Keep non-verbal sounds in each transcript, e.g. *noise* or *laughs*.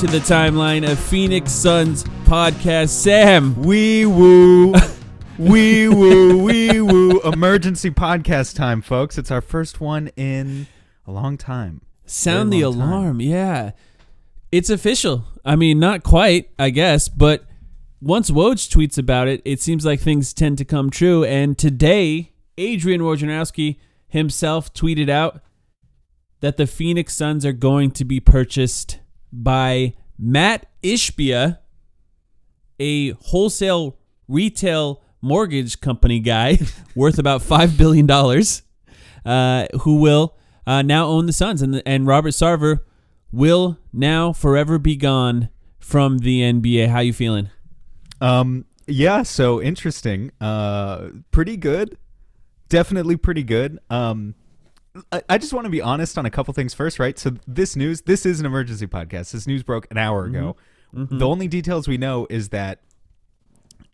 To the timeline of Phoenix Suns podcast. Sam, *laughs* Wee woo. *laughs* Wee woo, wee woo. Emergency podcast time, folks. It's our first one in a long time. sound the long time. alarm. Yeah. It's official. I mean, not quite, I guess, but once Woj tweets about it, it seems like things tend to come true. And today, Adrian Wojnarowski himself tweeted out that the Phoenix Suns are going to be purchased by Matt Ishbia, a wholesale retail mortgage company guy *laughs* worth about $5 billion, uh, who will uh, now own the Suns. And, and Robert Sarver will now forever be gone from the NBA. How you feeling? Um, yeah, so interesting. Uh, pretty good. Definitely pretty good. Um, I, I just want to be honest on a couple things first, right? So this news, this is an emergency podcast. This news broke an hour ago. The only details we know is that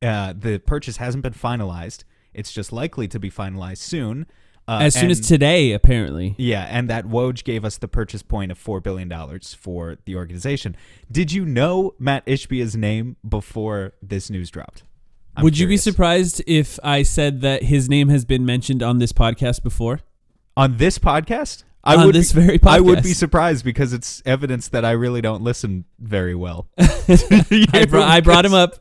uh, the purchase hasn't been finalized. It's just likely to be finalized soon. Uh, As soon as today, apparently. Yeah, and that Woj gave us the purchase point of four billion dollars for the organization. Did you know Matt Ishbia's name before this news dropped? I'm Would you be surprised if I said that his name has been mentioned on this podcast before? On this podcast? I On would this be, very I would be surprised because it's evidence that I really don't listen very well. *laughs* I, brought, I brought him up.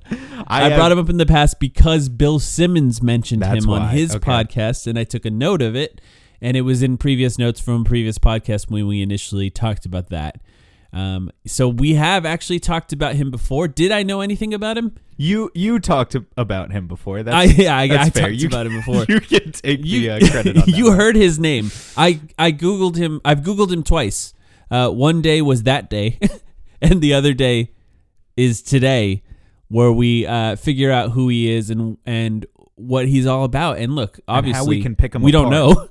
I, have- brought him up in the past because Bill Simmons mentioned him on why. his Okay. podcast, and I took a note of it, and it was in previous notes from previous podcasts when we initially talked about that. Um, so we have actually talked about him before. Did I know anything about him? You you talked about him before. That's, I yeah, I, that's I talked you, about him before. *laughs* You can take you, the uh, credit *laughs* you one. heard his name. I I googled him. I've googled him twice. Uh, one day was that day, *laughs* and the other day is today, where we uh, figure out who he is and and what he's all about. And look, how obviously, we can pick him We don't know.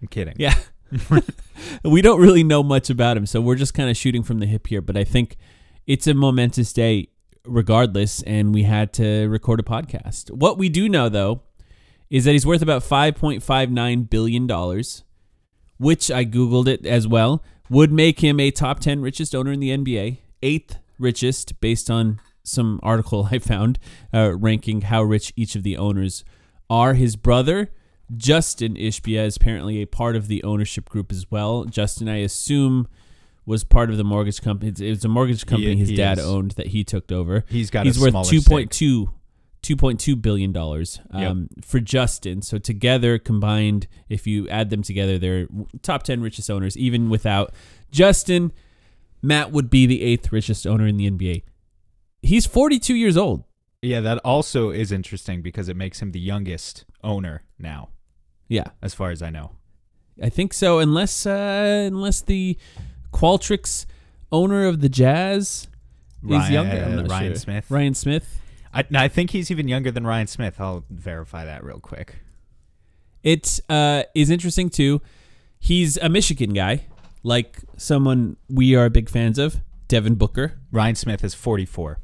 I'm kidding. Yeah. *laughs* we don't really know much about him, so we're just kind of shooting from the hip here. But I think it's a momentous day regardless, and we had to record a podcast. What we do know, though, is that he's worth about $5.59 billion, which I Googled it as well, would make him a top 10 richest owner in the NBA, eighth richest based on some article *laughs* I found uh, ranking how rich each of the owners are. His brother, Justin Ishbia, is apparently a part of the ownership group as well. Justin, I assume, was part of the mortgage company. It was a mortgage company his he dad is. owned that he took over. He's got He's worth smaller 2.2 2.2 billion dollars um, for Justin. So together combined, if you add them together, they're top 10 richest owners. Even without Justin, Matt would be the eighth richest owner in the NBA. He's 42 years old. Yeah, that also is interesting because it makes him the youngest owner now, Yeah. as far as I know. I think so. Unless uh, unless the Qualtrics owner of the Jazz is younger. I'm uh, not Ryan sure. Smith. Ryan Smith. I, no, I think he's even younger than Ryan Smith. I'll verify that real quick. It uh, is interesting too. He's a Michigan guy, like someone we are big fans of, Devin Booker, Ryan Smith is 44.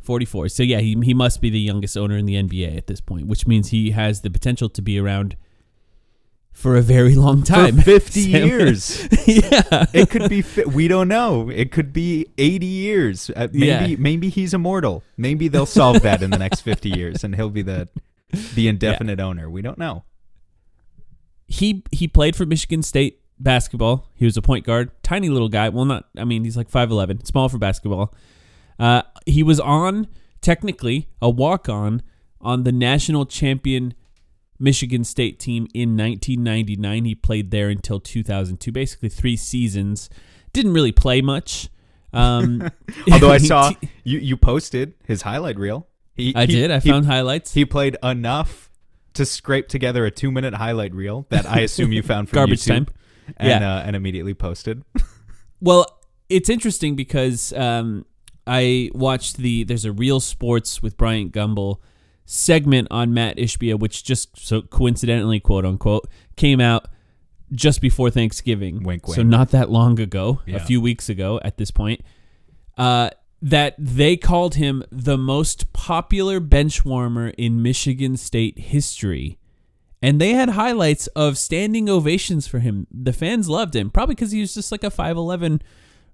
44. So yeah, he he must be the youngest owner in the NBA at this point, which means he has the potential to be around for a very long time. For 50 *laughs* Sam. years. *laughs* yeah. it could be fi- we don't know it could be 80 years uh, maybe Yeah. maybe he's immortal maybe they'll solve that in the next 50 years and he'll be the the indefinite owner we don't know he he played for Michigan State basketball. He was a point guard, tiny little guy. Well, not I mean he's like five eleven, small for basketball. Uh, he was on technically a walk on on the national champion Michigan State team in 1999. He played there until 2002, basically three seasons. Didn't really play much. Um, *laughs* although i *laughs* saw you you posted his highlight reel he, I he- did. I he- found highlights. he played enough to scrape together a two minute highlight reel that i assume you found from Garbage YouTube time. and, Yeah. uh, and immediately posted *laughs* Well, it's interesting because um, I watched the there's a Real Sports with Bryant Gumbel segment on Matt Ishbia, which just so coincidentally, quote unquote, came out just before Thanksgiving. Wink, So not that long ago, Yeah. a few weeks ago at this point. Uh, that they called him the most popular bench warmer in Michigan State history. And they had highlights of standing ovations for him. The fans loved him, probably because he was just like a 5'11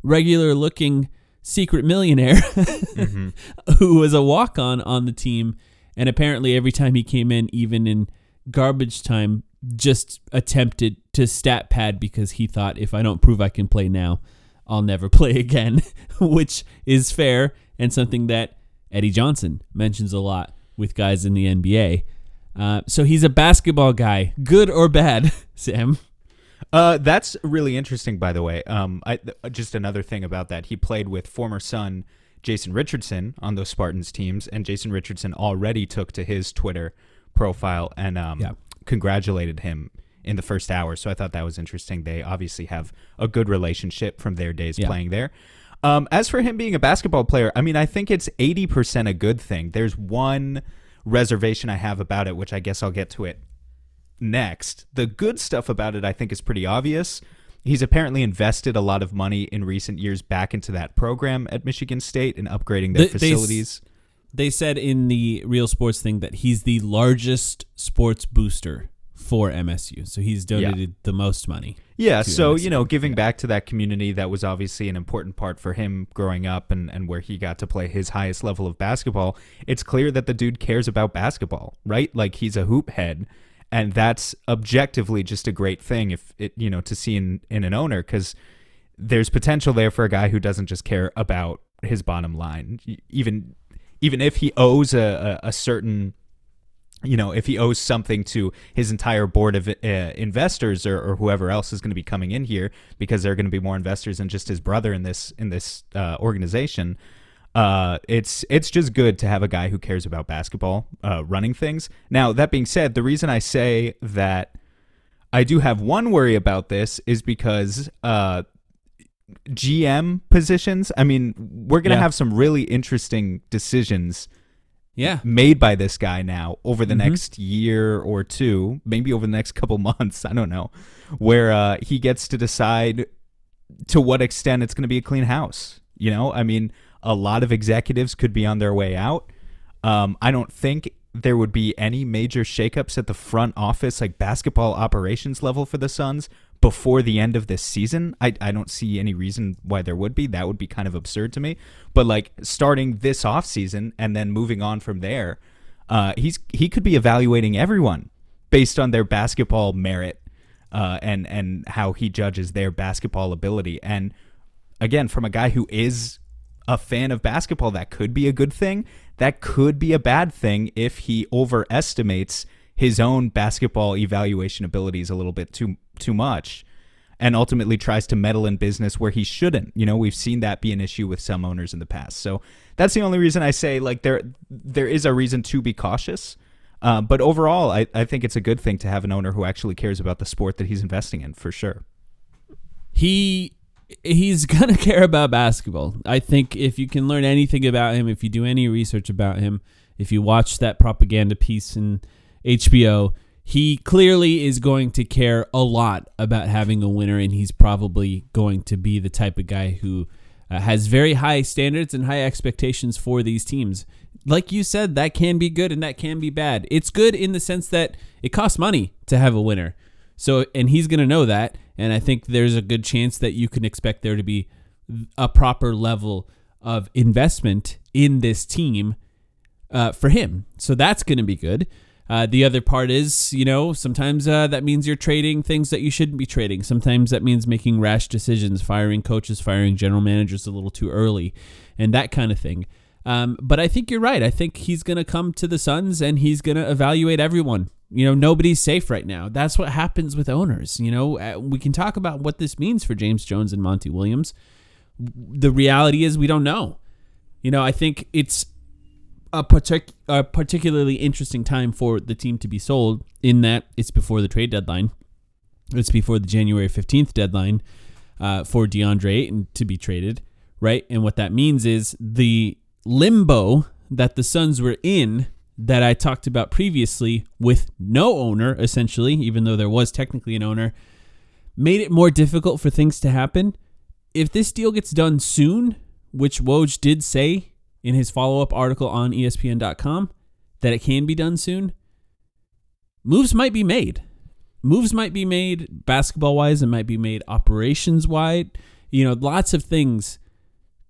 regular looking secret millionaire *laughs* who was a walk on on the team. And apparently, every time he came in, even in garbage time, just attempted to stat pad because he thought if I don't prove I can play now, I'll never *laughs* play again, *laughs* which is fair and something that Eddie Johnson mentions a lot with guys in the NBA. Uh, so he's a basketball guy, good or bad, *laughs* Sam. Uh, that's really interesting, by the way. Um, I just another thing about that. He played with former Sun Jason Richardson on those Spartans teams, and Jason Richardson already took to his Twitter profile and um, Yeah. congratulated him in the first hour. So I thought that was interesting. They obviously have a good relationship from their days Yeah. playing there. Um, as for him being a basketball player, I mean, I think it's 80% a good thing. There's one reservation I have about it, which I guess I'll get to it next. The good stuff about it, I think, is pretty obvious. He's apparently invested a lot of money in recent years back into that program at Michigan State and upgrading their They- they facilities. They said in the Real Sports thing that he's the largest sports booster for MSU. So he's donated the most money. Yeah, so MSU. you know, giving back to that community that was obviously an important part for him growing up and, and where he got to play his highest level of basketball. It's clear that the dude cares about basketball, right? Like he's a hoop head, and that's objectively just a great thing if it you know to see in in an owner because there's potential there for a guy who doesn't just care about his bottom line, even even if he owes a, a, a certain you know, if he owes something to his entire board of uh, investors or, or whoever else is going to be coming in here, because there are going to be more investors than just his brother in this in this uh, organization. Uh, it's it's just good to have a guy who cares about basketball uh, running things. Now that being said, the reason I say that I do have one worry about this is because uh, GM positions. I mean, we're going to Yeah. have some really interesting decisions Yeah. made by this guy now over the Mhm. next year or two, maybe over the next couple *laughs* months, I don't know, where uh, he gets to decide to what extent it's going to be a clean house. You know, I mean, a lot of executives could be on their way out. Um, I don't think there would be any major shakeups at the front office, like basketball operations level for the Suns before the end of this season. I, I don't see any reason why there would be. That would be kind of absurd to me. But like starting this offseason and then moving on from there, uh, he's he could be evaluating everyone based on their basketball merit uh, and and how he judges their basketball ability. And again, from a guy who is a fan of basketball, that could be a good thing. That could be a bad thing if he overestimates his own basketball evaluation abilities a little bit too too much and ultimately tries to meddle in business where he shouldn't. You know, we've seen that be an issue with some owners in the past. So that's the only reason I say like there there is a reason to be cautious. Uh, but overall, I, I think it's a good thing to have an owner who actually cares about the sport that he's investing in for sure. he he's *laughs* gonna care about basketball. I think if you can learn anything about him, if you do any research about him, if you watch that propaganda piece in HBO, he clearly is going to care a lot about having a winner, and he's probably going to be the type of guy who uh, has very high standards and high expectations for these teams. Like you said, that can be good and that can be bad. It's good in the sense that it costs money to have a winner. So, and he's going to know that. And I think there's a good chance that you can expect there to be a proper level of investment in this team uh, for him. So that's going to be good. Uh, the other part is, you know, sometimes uh, that means you're trading things that you shouldn't be trading. Sometimes that means making rash decisions, firing coaches, firing general managers a little too early, and that kind of thing. Um, but I think you're right. I think he's going to come to the Suns and he's going to evaluate everyone. You know, nobody's safe right now. That's what happens with owners. You know, uh, we can talk about what this means for James Jones and Monty Williams. The reality is, we don't know. You know, I think it's a, partic- a particularly interesting time for the team to be sold in that it's before the trade deadline. It's before the January 15th deadline uh, for DeAndre Ayton to be traded, right? And what that means is the limbo that the Suns were in that I talked about previously with no owner, essentially, even though there was technically an owner, made it more difficult for things to happen. If this deal gets done soon, which Woj did say in his follow up article on ESPN.com that it can be done soon, moves might be made. Moves might be made basketball wise, it might be made operations wide. You know, lots of things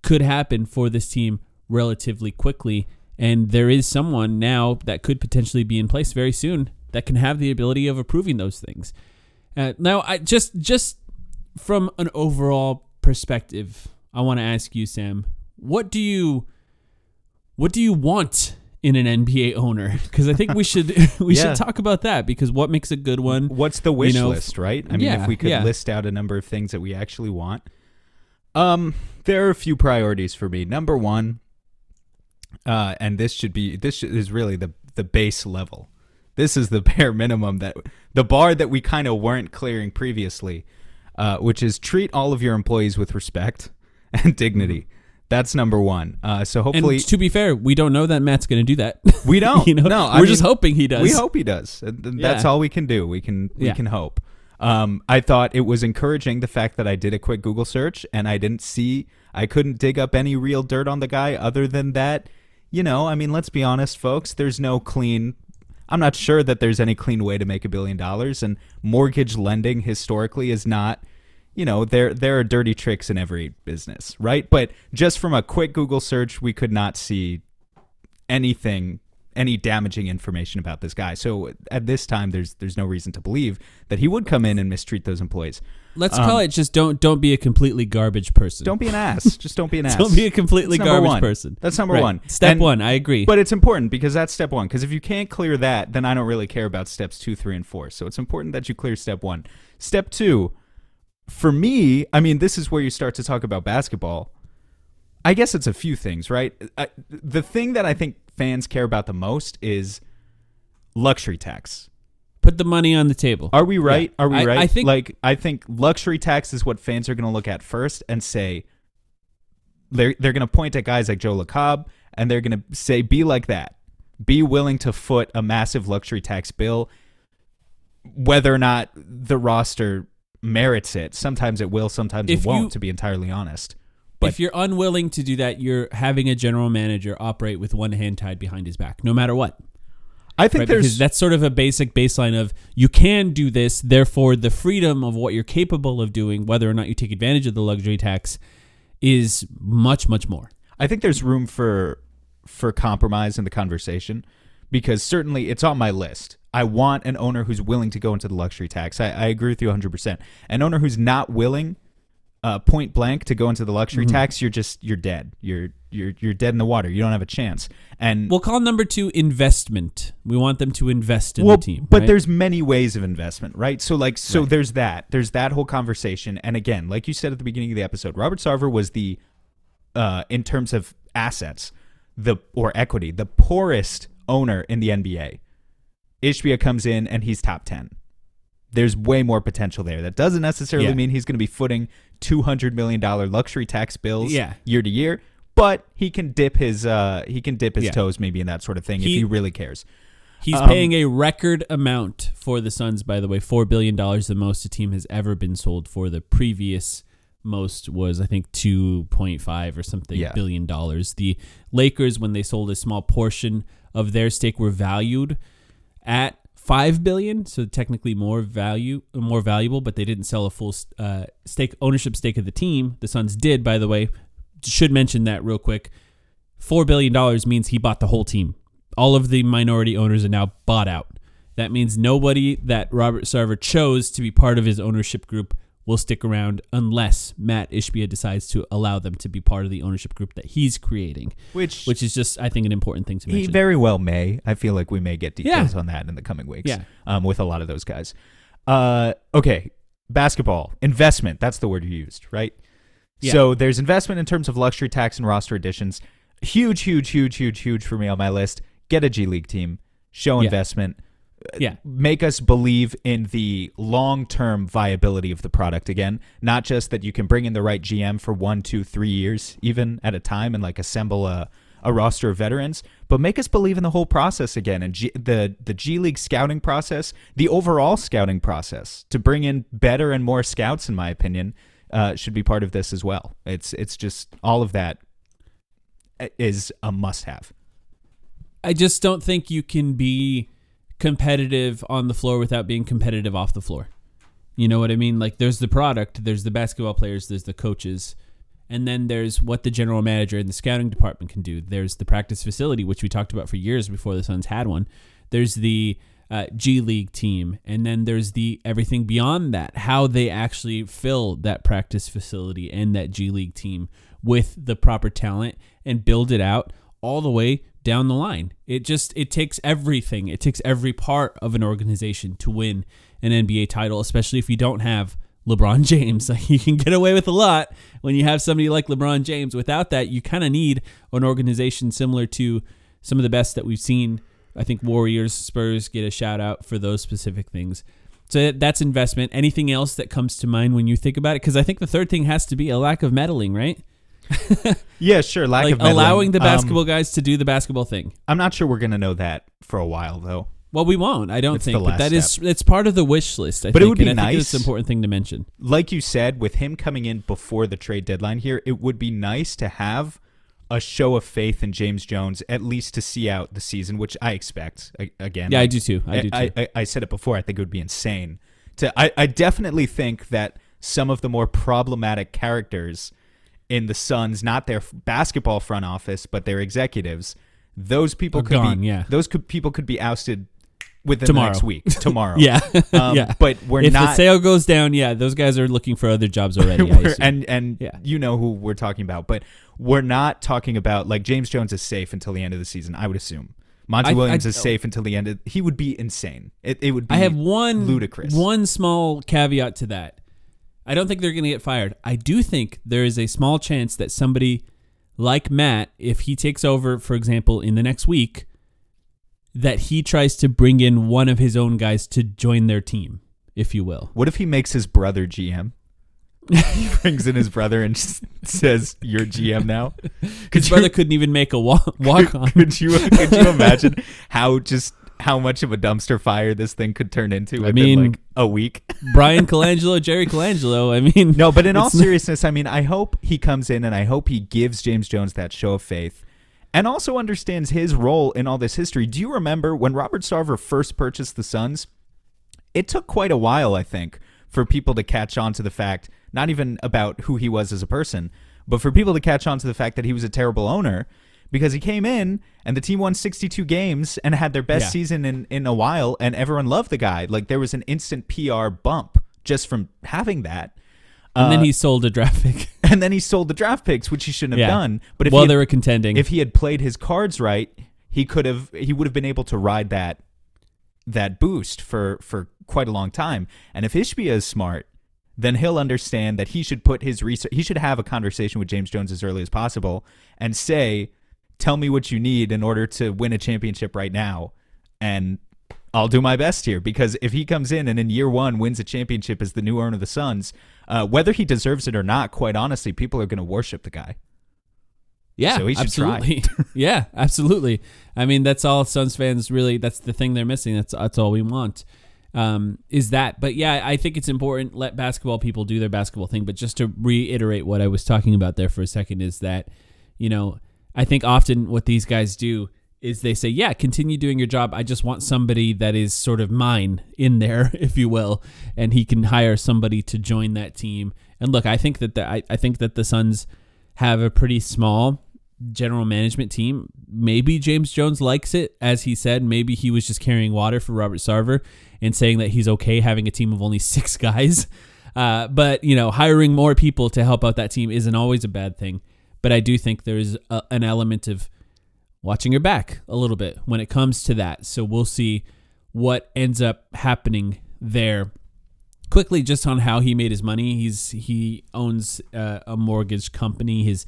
could happen for this team relatively quickly. And there is someone now that could potentially be in place very soon that can have the ability of approving those things. Uh, now, I just just from an overall perspective, I want to ask you, Sam, what do you what do you want in an NBA owner? *laughs* Because I think we should *laughs* we Yeah. should talk about that because what makes a good one? What's the wish know, list, right? I mean, yeah, if we could yeah. list out a number of things that we actually want, um, there are a few priorities for me. Number one, uh, and this should be this is really the the base level. This is the *laughs* bare minimum that the bar that we kind of weren't clearing previously, uh, which is treat all of your employees with respect *laughs* and dignity. That's number one. Uh, so hopefully, and to be fair, we don't know that Matt's going to do that. *laughs* we don't. you know, no, I we're just hoping he does. we hope he does. And That's Yeah. all we can do. We can we Yeah. can hope. Um, I thought it was encouraging the fact that I did a quick Google search and I didn't see I couldn't dig up any real dirt on the guy other than that. You know, I mean, let's be honest, folks. There's no clean. I'm not sure that there's any clean way to make a billion dollars, and mortgage lending historically is not. You know, there there are dirty tricks in every business, right? But just from a quick Google search, we could not see anything any damaging information about this guy. So at this time there's there's no reason to believe that he would come in and mistreat those employees. Let's um, call it just don't don't be a completely garbage person. Don't be an ass. *laughs* Just don't be an ass. Don't be a completely garbage one. person. That's number Right. one. Step And- one, I agree. But it's important because that's step one. Because if you can't clear that, then I don't really care about steps two, three, and four. So it's important that you clear step one. Step two, for me, I mean, this is where you start to talk about basketball. I guess it's a few things, right? I, the thing that I think fans care about the most is luxury tax. Put the money on the table. Are we right? Yeah. Are we I- right? I think- like I think luxury tax is what fans are going to look at first and say they're they're going to point at guys like Joe Lacob and they're going to say be like that. Be willing to foot a massive luxury tax bill whether or not the roster merits it. Sometimes it will, sometimes If it won't you- to be entirely honest. But if you're unwilling to do that, you're having a general manager operate with one hand tied behind his back, no matter what. I think Right? there's Because that's sort of a basic baseline of you can do this, therefore the freedom of what you're capable of doing, whether or not you take advantage of the luxury tax, is much, much more. I think there's room for for compromise in the conversation because certainly it's on my list. I want an owner who's willing to go into the luxury tax. I, I agree with you 100%. An owner who's not willing, uh, point blank, to go into the luxury Mm-hmm. tax, you're just you're dead. You're you're you're dead in the water. You don't have a chance. And We'll call number two investment. We want them to invest in well, the team. but right? there's many ways of investment, right? So like so Right. there's that. There's that whole conversation. And again, like you said at the beginning of the episode, Robert Sarver was the uh in terms of assets, the or equity, the poorest owner in the NBA. Ishbia comes in and he's top 10. There's way more potential there. That doesn't necessarily Yeah. mean he's going to be footing $200 million luxury tax bills Yeah. year to year, but he can dip his uh he can dip his Yeah. toes maybe in that sort of thing if He- he really cares. He's Um, paying a record amount for the Suns, by the way, four billion dollars, the most a team has ever been sold for. The previous most was, I think, two point five or something Yeah. billion dollars. The Lakers, when they sold a small portion of their stake, were valued at five billion, so technically more value, more valuable. But they didn't sell a full uh, stake ownership stake of the team. The Suns did, by the way. Should mention that real quick. Four billion dollars means he bought the whole team. All of the minority owners are now bought out. That means nobody that Robert Sarver chose to be part of his ownership group will stick around unless Matt Ishbia decides to allow them to be part of the ownership group that he's creating, Which which is just I think an important thing to mention. he very well may. I feel like we may get details Yeah. on that in the coming weeks. Yeah. Um, with a lot of those guys. Uh, okay, basketball investment. That's the word you used, right? Yeah. So there's investment in terms of luxury tax and roster additions. Huge, huge, huge, huge, huge for me on my list. Get a G League team. Show investment. yeah, make us believe in the long-term viability of the product again. Not just that you can bring in the right gm for one two three years even at a time and like assemble a, a roster of veterans but make us believe in the whole process again and G, the the g league scouting process the overall scouting process to bring in better and more scouts in my opinion uh, should be part of this as well. It's it's just all of that is a must-have. I just don't think you can be competitive on the floor without being competitive off the floor. You know what I mean? Like there's the product, there's the basketball players, there's the coaches, and then there's what the general manager and the scouting department can do. There's the practice facility, which we talked about for years before the Suns had one. There's the uh, G League team, and then there's the everything beyond that. How they actually fill that practice facility and that G League team with the proper talent and build it out all the way down the line. It just it takes everything. It takes every part of an organization to win an NBA title, especially if you don't have LeBron *laughs* James. Like you can get away with a lot when you have somebody like LeBron James. Without that, you kind of need an organization similar to some of the best that we've seen. I think Warriors, Spurs get a shout out for those specific things. So that's investment. Anything else that comes to mind when you think about it? Because I think the third thing has to be a lack of meddling, right? *laughs* yeah sure lack like of meddling. allowing the Um, basketball guys to do the basketball thing. i'm not sure we're gonna know that for a while though Well, we won't. I don't think, but that is it's part of the wish list. I But it would be I it's an important thing to mention. like you said, with him coming in before the trade deadline here, it would be nice to have a show of faith in James Jones, at least to see out the season, which I expect. A- Again, Yeah, I do too. I do too. I, I, I said it before. I think it would be insane. To I, I definitely think that some of the more problematic characters in the Suns, not their basketball front office, but their executives, those people Are could gone, be yeah. those could people could be ousted within Tomorrow. the next week. *laughs* Tomorrow. yeah, Um, yeah. But we're if not the sale goes down, yeah, those guys are looking for other jobs *laughs* already. I We're- assume. and and Yeah. you know who we're talking about, but we're not talking about like James Jones is safe until the end of the season. I would assume Monty I- Williams I- is safe until the end. of He would be insane. It it would. be I have one ludicrous. one small caveat to that. I don't think they're going to get fired. I do think there is a small chance that somebody like Matt, if he takes over, for example, in the next week, that he tries to bring in one of his own guys to join their team, if you will. What if he makes his brother GM? *laughs* he brings in his brother and says, "You're GM now." His brother couldn't even make a walk, *laughs* walk on. Could you could you *laughs* imagine how just how much of a dumpster fire this thing could turn into I mean- like a week? *laughs* Bryan Colangelo, Jerry Colangelo. I mean, No, but in all seriousness, I mean, I hope he comes in and I hope he gives James Jones that show of faith and also understands his role in all this history. Do you remember when Robert Sarver first purchased the Suns? It took quite a while, I think, for people to catch on to the fact, not even about who he was as a person, but for people to catch on to the fact that he was a terrible owner because he came in and the team won 62 games and had their best Yeah. season in, in a while and everyone loved the guy. Like there was an instant PR bump just from having that. and then Uh, he sold a draft pick. *laughs* and then he sold the draft picks, which he shouldn't have Yeah. done. But if While he they had, were contending, if he had played his cards right, he could have he would have been able to ride that that boost for for quite a long time. And if Ishbia is smart, then he'll understand that he should put his research. He should have a conversation with James Jones as early as possible and say, "Tell me what you need in order to win a championship right now." And I'll do my best here because if he comes in and in year one wins a championship as the new owner of the Suns, uh, whether he deserves it or not, quite honestly, people are going to worship the guy. Yeah, So he should try. absolutely. *laughs* yeah, absolutely. I mean, that's all Suns fans really. That's the thing they're missing. That's that's all we want. Um, is that? But yeah, I think it's important. Let basketball people do their basketball thing. But just to reiterate what I was talking about there for a second is that, you know, I think often what these guys do is they say, yeah, continue doing your job. I just want somebody that is sort of mine in there, *laughs* if you will, and he can hire somebody to join that team. And look, I think that the, I, I think that the Suns have a pretty small general management team. Maybe James Jones likes it, as he said. Maybe he was just carrying water for Robert Sarver and saying that he's okay having a team of only *laughs* six guys. Uh, but you know, hiring more people to help out that team isn't always a bad thing. But I do think there's a, an element of watching your back a little bit when it comes to that. So we'll see what ends up happening there. Quickly, just on how he made his money, he's he owns uh, a mortgage company. His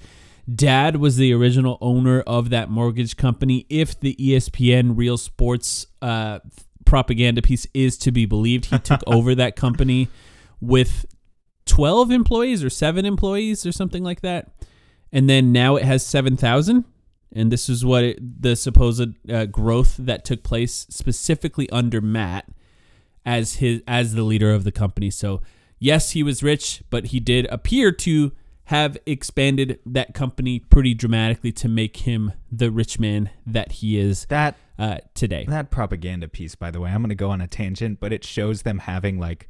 dad was the original owner of that mortgage company. If the ESPN Real Sports uh, propaganda piece is to be believed, he took *laughs* over that company with 12 employees or seven employees or something like that. And then now it has 7,000. And this is what it, the supposed uh, growth that took place specifically under Matt as his as the leader of the company. So yes, he was rich, but he did appear to have expanded that company pretty dramatically to make him the rich man that he is That uh, today. that propaganda piece, by the way, I'm going to go on a tangent, but it shows them having like,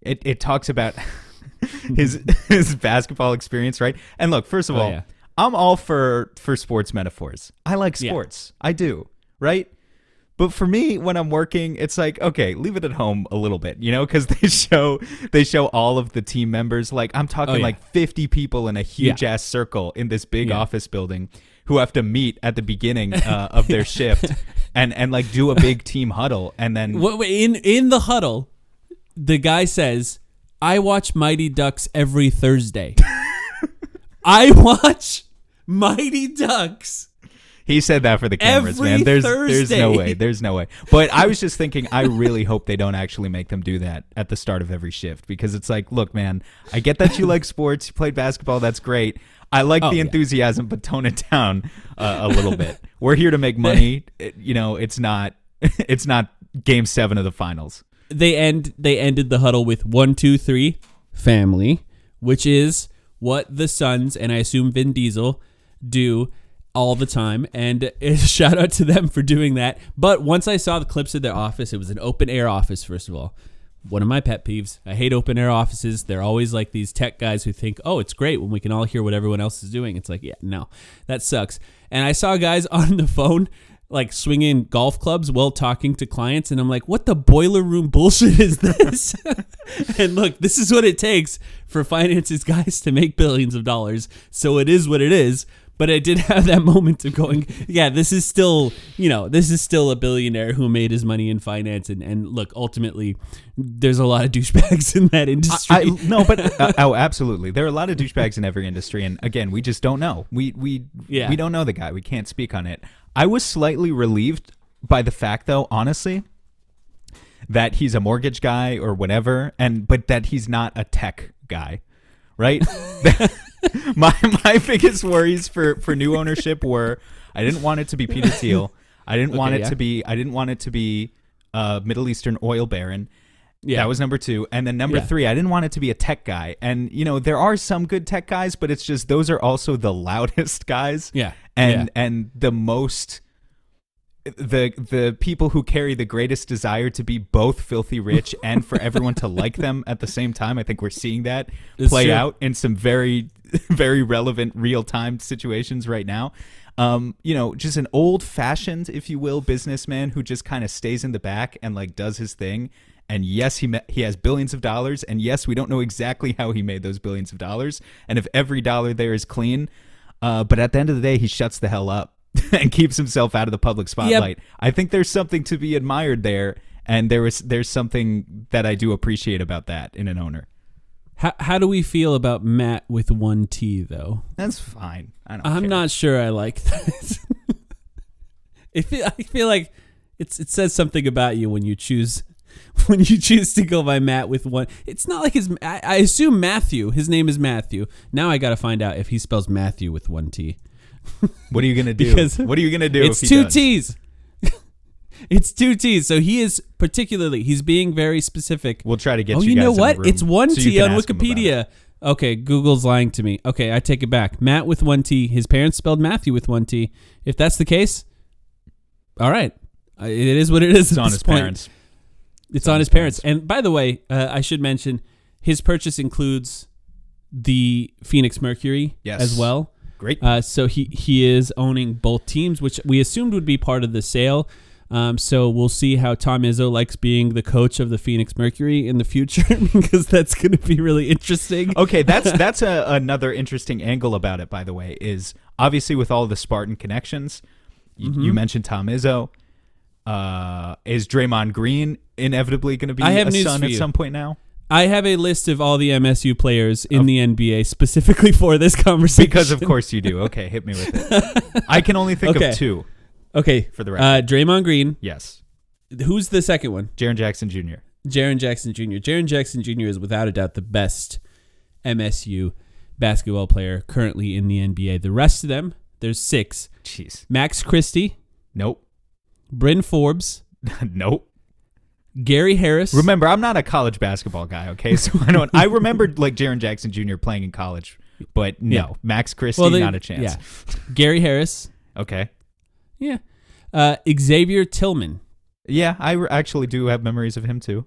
it, it talks about *laughs* *laughs* his *laughs* his basketball experience, right? And look, first of Oh, all, yeah. I'm all for for sports metaphors. I like Yeah. sports, I do, right? But for me, when I'm working, it's like okay, leave it at home a little bit, you know, because *laughs* they show they show all of the team members. Like I'm talking Oh, yeah. like 50 people in a huge Yeah. ass circle in this big Yeah. office building who have to meet at the beginning uh, of their shift and and like do a big team huddle and then In in the huddle, the guy says, "I watch Mighty Ducks every Thursday. *laughs* I watch Mighty Ducks." He said that for the cameras, Every man. There's there's no way. There's no way. But I was just thinking I really hope they don't actually make them do that at the start of every shift because it's like, look, man, I get that you like sports, you played basketball, that's great. I like Oh, the yeah. enthusiasm, but tone it down uh, a little bit. We're here to make money. *laughs* It- you know, it's not *laughs* it's not game 7 of the finals. They end they ended the huddle with one two three family which is what the Suns and I assume Vin Diesel do all the time. And *laughs* shout out to them for doing that. But once I saw the clips of their office it was an open air office first of all. One of my pet peeves. I hate open air offices. They're always like these tech guys who think oh it's great when we can all hear what everyone else is doing. It's like yeah no that sucks. And I saw guys *laughs* on the phone like swinging golf clubs while talking to clients and i'm like what the boiler room bullshit is this? *laughs* And look this is what it takes for finances guys to make billions of dollars. So it is what it is but i did *laughs* have that moment of going yeah this is still you know this is still a billionaire who made his money in finance and, and look ultimately there's a lot of douchebags *laughs* in that industry I, no, but *laughs* uh, oh, absolutely. There are a lot of douchebags in every industry, and again, we just don't know. We we Yeah. we don't know the guy. We can't speak on it. I was slightly relieved by the fact, though, honestly, that he's a mortgage guy or whatever, and but that he's not a tech guy, right? *laughs* my my biggest worries for for new ownership were I didn't want it to be Peter Thiel. I didn't want it yeah. to be I didn't want it to be a Middle Eastern oil baron. Yeah. That was number two. And then number Yeah. three, I didn't want it to be a tech guy. And, you know, there are some good tech guys, but it's just those are also the *laughs* loudest guys. Yeah. And Yeah. and the most the the people who carry the greatest desire to be both filthy rich and for everyone to like *laughs* them at the same time. I think we're seeing that It's play true. out in some very *laughs* very relevant real time situations right now. Um, you know, just an old fashioned, if you will, businessman who just kind of stays in the back and like does his thing. And yes, he ma- he has billions of dollars, and yes, we don't know exactly how he made those billions of dollars, and if every dollar there is clean. Uh, but at the end of the day, he shuts the hell up *laughs* and keeps himself out of the public spotlight. I think there's something to be admired there, and there was there's something that I do appreciate about that in an owner. How, how do we feel about matt with one t though That's fine. I don't. I'm care. not sure I like *laughs* that. I feel I feel like It's it says something about you when you choose *laughs* when you choose to go by Matt with one. It's not like his. I, I assume Matthew. His name is Matthew. Now I got to find out if he spells Matthew with one T. What are you gonna *laughs* do? Because what are you gonna do? It's if he two does? T's. It's two T's. So he is particularly. He's being very specific. We'll try to get oh, you. you know what? It's one so T on ask him about it. Wikipedia. Okay, Google's lying to me. Okay, I take it back. Matt with one T. His parents spelled Matthew with one T. If that's the case, all right. It is what it is. It's on his point. parents. It's on his parents. And by the way, uh, I should mention his purchase includes the Phoenix Mercury Yes. as well. Great. Uh, so he he is owning both teams, which we assumed would be part of the sale. Um, so we'll see how Tom Izzo likes being the coach of the Phoenix Mercury in the future *laughs* because that's going to be really interesting. Okay, that's *laughs* that's a, another interesting angle about it. By the way, is obviously with all the Spartan connections. You, Mm-hmm. you mentioned Tom Izzo. Uh, is Draymond Green inevitably going to be I have a news son at some point now? I have a list of all the MSU players in the NBA specifically *laughs* for this conversation. Because of course you do. Okay, hit me with it. I can only think Okay. of two. Okay, For the record. uh, Draymond Green. Yes, Who's the second one? Jaren Jackson Jr. Jaren Jackson Jr. Jaren Jackson Jr. is without a doubt the best MSU basketball player currently in the NBA. The rest of them, there's six: Jeez. Max Christie, Nope. Bryn Forbes, *laughs* nope. Gary Harris. Remember, I'm not a college basketball guy. Okay, so I don't. I remembered like Jaren Jackson Jr. playing in college, but no, Yeah. Max Christie, Well, they- not a chance. Yeah, Gary Harris. Okay. Yeah, uh, Xavier Tillman. Yeah, I re- actually do have memories of him too.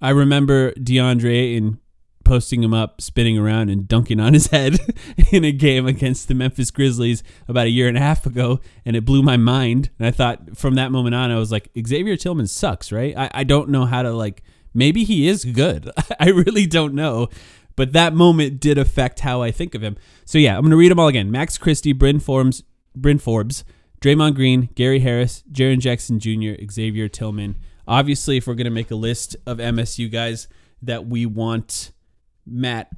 I remember DeAndre Ayton posting him up, spinning around, and dunking on his head *laughs* in a game against the Memphis Grizzlies about a year and a half ago, and it blew my mind. And I thought from that moment on, I was like, Xavier Tillman sucks, right? I, I don't know how to like. Maybe he is good. *laughs* I really don't know. But that moment did affect how I think of him. So yeah, I'm gonna read them all again. Max Christie, Bryn Forbes, Bryn Forbes, Draymond Green, Gary Harris, Jaren Jackson Jr., Xavier Tillman. Obviously, if we're gonna make a list of MSU guys that we want Matt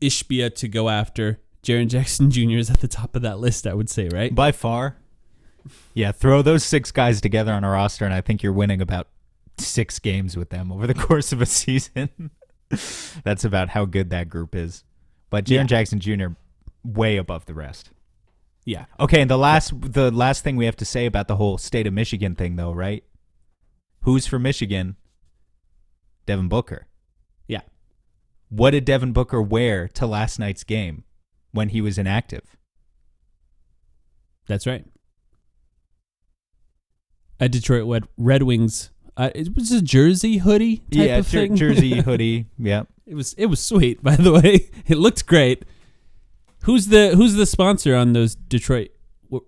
Ishbia to go after, Jaren Jackson *laughs* Jr. is at the top of that list. I would say, right? By far. Yeah, throw those six guys together on a roster, and I think you're winning about six games with them over the *laughs* course of a season. *laughs* That's about how good that group is. But Jaren Yeah. Jackson Jr. way above the rest. Yeah. Okay, and the last the last thing we have to say about the whole state of Michigan thing, though, right? Who's for Michigan? Devin Booker. Yeah. What did Devin Booker wear to last night's game when he was inactive? That's right. A Detroit Red, Red Wings. Uh, it was a jersey hoodie type yeah, of jer- thing. jersey, *laughs* hoodie. Yep. It was it was sweet, by the way. *laughs* It looked great. Who's the Who's the sponsor on those Detroit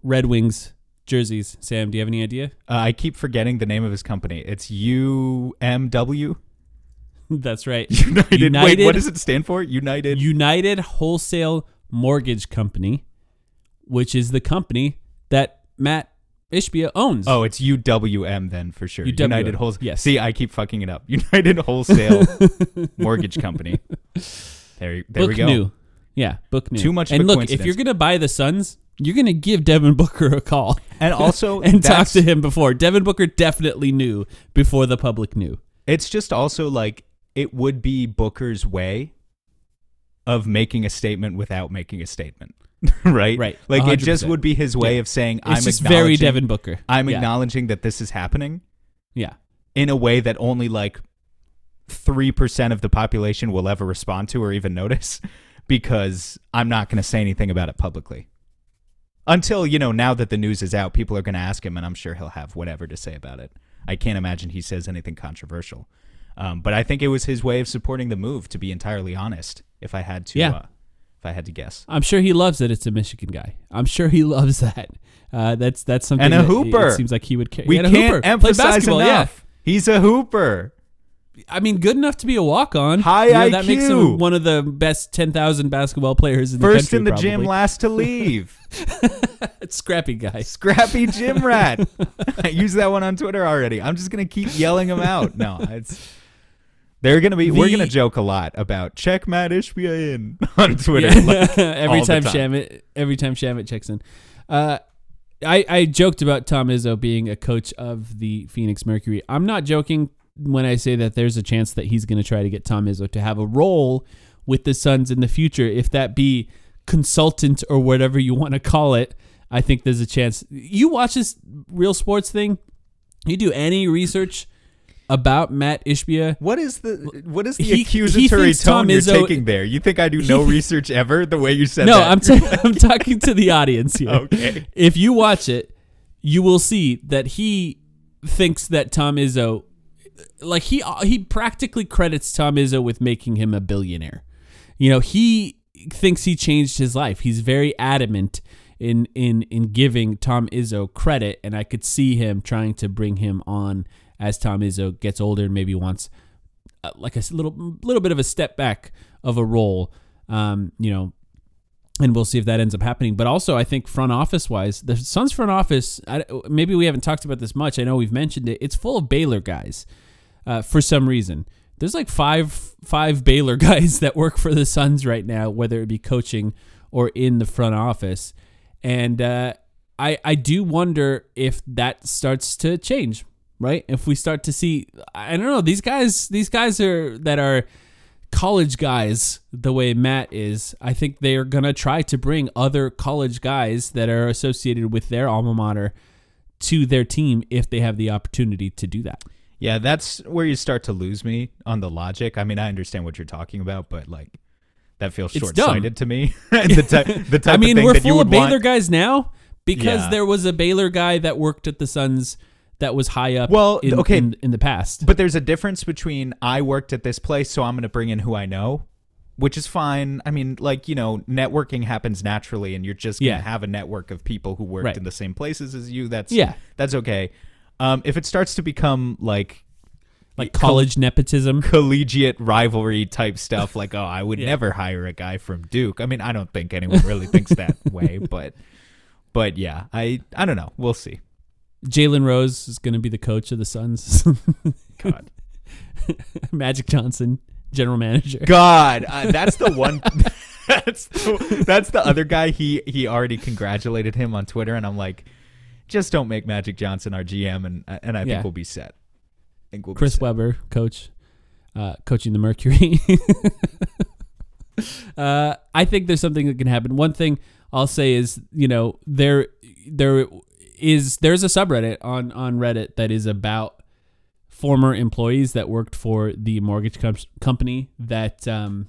Red Wings jerseys? Sam, do you have any idea? Uh, I keep forgetting the name of his company. It's UMW. *laughs* That's right. *laughs* United. Wait, what does it stand for? United. United Wholesale Mortgage Company, which is the company that Matt Ishbia owns. oh, it's UWM then for sure. UWM, United Wholesale. yes. See, I keep fucking it up. *laughs* United Wholesale Mortgage Company. There, there book we go. new. Yeah, book new. Too much of And a look, if coincidence. you're gonna buy the Suns, you're gonna give Devin Booker a call And also, *laughs* and talk that's- to him before. Devin Booker definitely knew before the public knew. It's just also like it would be Booker's way of making a statement without making a statement. *laughs* right? Right. Like it just 100%. would be his way Yeah. of saying I'm just very acknowledging- Devin Booker. I'm yeah. acknowledging that this is happening Yeah. in a way that only like 3% of the population will ever respond to or even notice *laughs* because I'm not going to say anything about it publicly. Until, you know, now that the news is out, people are going to ask him and I'm sure he'll have whatever to say about it. I can't imagine he says anything controversial. Um, but I think it was his way of supporting the move, to be entirely honest, if I had to, Yeah. uh, if I had to guess. I'm sure he loves that it's a Michigan guy. I'm sure he *laughs* loves that. Uh, that's that's something. And a that hooper. It seems like he would care. We and can't hooper. Emphasize enough. He's a hooper. I mean, good enough to be a walk on. High That makes IQ. him one of the best ten thousand basketball players in the First country. in the gym, last to leave. *laughs* Scrappy guy. Scrappy Gym Rat. *laughs* I used that one on Twitter already. I'm just gonna keep yelling them out. No, it's they're gonna be. we're gonna joke a lot about check Matt Ishbia in *laughs* on Twitter. Yeah. like, every the time time. Shamit, every time Shamit checks in. Uh, I, I joked about Tom Izzo being a coach of the Phoenix Mercury. I'm not joking when I say that there's a chance that he's going to try to get Tom Izzo to have a role with the Suns in the future, if that be consultant or whatever you want to call it. I think there's a chance. You watch this real sports thing. You do any research about Matt Ishbia? What is the what is the He- he accusatory Tom tone you're Izzo- taking there? You think I do no *laughs* He- research ever? The way you said it? No, that. I'm t- *laughs* I'm talking to the audience here. Okay. If you watch it, you will see that he thinks that Tom Izzo, like he he practically credits Tom Izzo with making him a billionaire. You know, he thinks he changed his life. He's very adamant in in in giving Tom Izzo credit, and I could see him trying to bring him on as Tom Izzo gets older and maybe wants uh, like a little little bit of a step back of a role. Um, you know, and we'll see if that ends up happening. But also, I think front office wise, the Suns front office, I, maybe we haven't talked about this much. I know we've mentioned it. It's full of Baylor guys uh, for some reason. There's like five five Baylor *laughs* guys that work for the Suns right now, whether it be coaching or in the front office, and uh, I I do wonder if that starts to change. Right, if we start to see, I don't know, these guys, these guys are that are college guys the way Mat is, I think they are going to try to bring other college guys that are associated with their alma mater to their team if they have the opportunity to do that. Yeah, that's where you start to lose me on the logic. I mean, I understand what you're talking about, but like that feels short-sighted to me. *laughs* the, ty- the type *laughs* I mean, of thing we're full of Baylor want. guys now because Yeah. there was a Baylor guy that worked at the Suns that was high up Well, in, okay. in, in the past. But there's a difference between I worked at this place, so I'm going to bring in who I know, which is fine. I mean, like, you know, networking happens naturally and you're just going to Yeah. have a network of people who worked Right. in the same places as you. That's Yeah. that's okay. Um, if it starts to become like like college nepotism. collegiate rivalry type stuff *laughs* like oh I would Yeah. never hire a guy from Duke. I mean, I don't think anyone really thinks that *laughs* way, but but yeah, I I don't know. We'll see. Jalen Rose is going to be the coach of the Suns. *laughs* God. Magic Johnson, general manager. God, uh, that's the one. *laughs* that's the, that's the other guy. He he already congratulated him on Twitter, and I'm like, just don't make Magic Johnson our GM, and and I think Yeah. we'll be set. I think we'll Chris. Webber, coach, uh, coaching the Mercury. *laughs* uh, I think there's something that can happen. One thing I'll say is, you know, there there is there's a subreddit on on Reddit that is about former employees that worked for the mortgage com- company that um,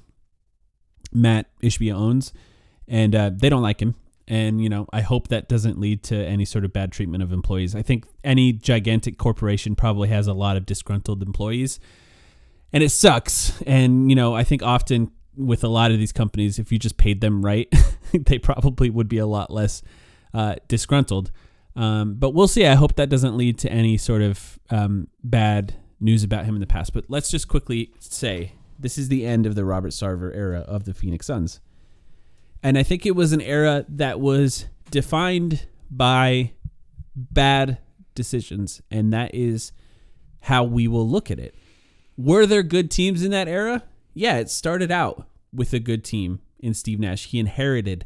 Mat Ishbia owns, and uh, they don't like him. And you know, I hope that doesn't lead to any sort of bad treatment of employees. I think any gigantic corporation probably has a lot of disgruntled employees, and it sucks. And you know, I think often with a lot of these companies, if you just paid them right, *laughs* they probably would be a lot less uh, disgruntled. Um, but we'll see. I hope that doesn't lead to any sort of um, bad news about him in the past. But let's just quickly say this is the end of the Robert Sarver era of the Phoenix Suns. And I think it was an era that was defined by bad decisions. And that is how we will look at it. Were there good teams in that era? Yeah, it started out with a good team in Steve Nash. He inherited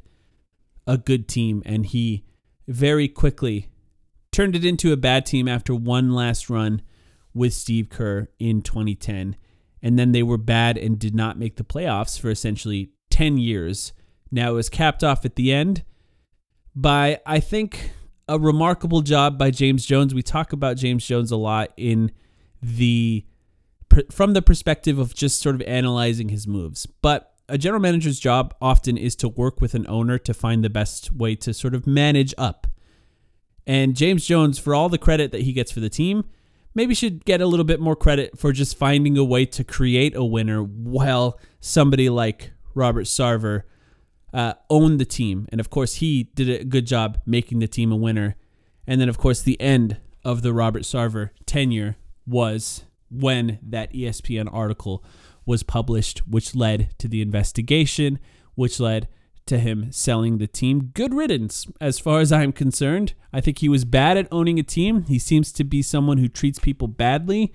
a good team and he very quickly turned it into a bad team after one last run with Steve Kerr in 2010. And then they were bad and did not make the playoffs for essentially 10 years. Now it was capped off at the end by, I think, a remarkable job by James Jones. We talk about James Jones a lot in the from the perspective of just sort of analyzing his moves. But a general manager's job often is to work with an owner to find the best way to sort of manage up. And James Jones, for all the credit that he gets for the team, maybe should get a little bit more credit for just finding a way to create a winner while somebody like Robert Sarver uh, owned the team. And of course, he did a good job making the team a winner. And then, of course, the end of the Robert Sarver tenure was when that ESPN article was published, which led to the investigation, which led to him selling the team. Good riddance, as far as I'm concerned. I think he was bad at owning a team. He seems to be someone who treats people badly.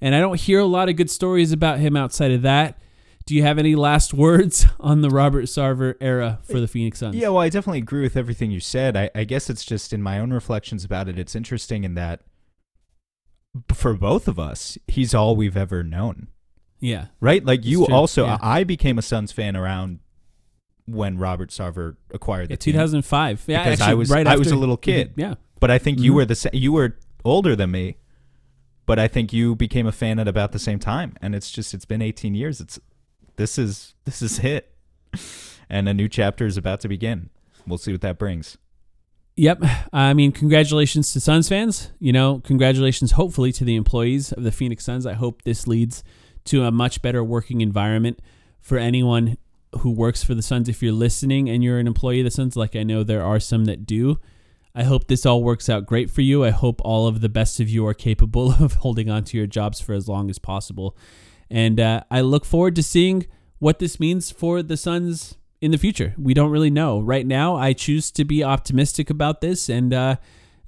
And I don't hear a lot of good stories about him outside of that. Do you have any last words *laughs* on the Robert Sarver era for the Phoenix Suns? Yeah, well, I definitely agree with everything you said. I, I guess it's just in my own reflections about it, it's interesting in that for both of us, he's all we've ever known. Yeah. Right? Like you true, also, yeah. I became a Suns fan around when Robert Sarver acquired the Yeah, team. 2005. Yeah, Because I actually, was- right I was a little kid. Yeah. But I think you Mhm. were the sa- you were older than me, but I think you became a fan at about the same time. And it's just it's been 18 years. It's this is this is it, *laughs* and a new chapter is about to begin. We'll see what that brings. Yep. I mean, congratulations to Suns fans. You know, congratulations, hopefully, to the employees of the Phoenix Suns. I hope this leads to a much better working environment for anyone who works for the Suns. If you're listening and you're an employee of the Suns, like I know there are some that do, I hope this all works out great for you. I hope all of the best of you are capable *laughs* of holding on to your jobs for as long as possible. And uh, I look forward to seeing what this means for the Suns in the future. We don't really know. Right now, I choose to be optimistic about this and uh,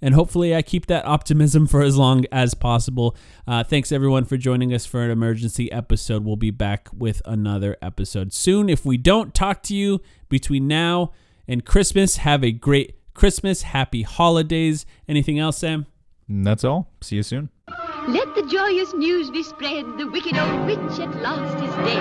and hopefully I keep that optimism for as long as possible. Uh, thanks everyone for joining us for an emergency episode. We'll be back with another episode soon. If we don't talk to you between now and Christmas, have a great Christmas, happy holidays. Anything else, Sam? That's all. See you soon. Let the joyous news be spread, the wicked old witch at last is dead.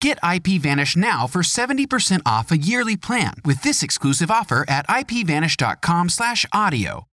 Get IPVanish now for 70% off a yearly plan with this exclusive offer at ipvanish.com/audio.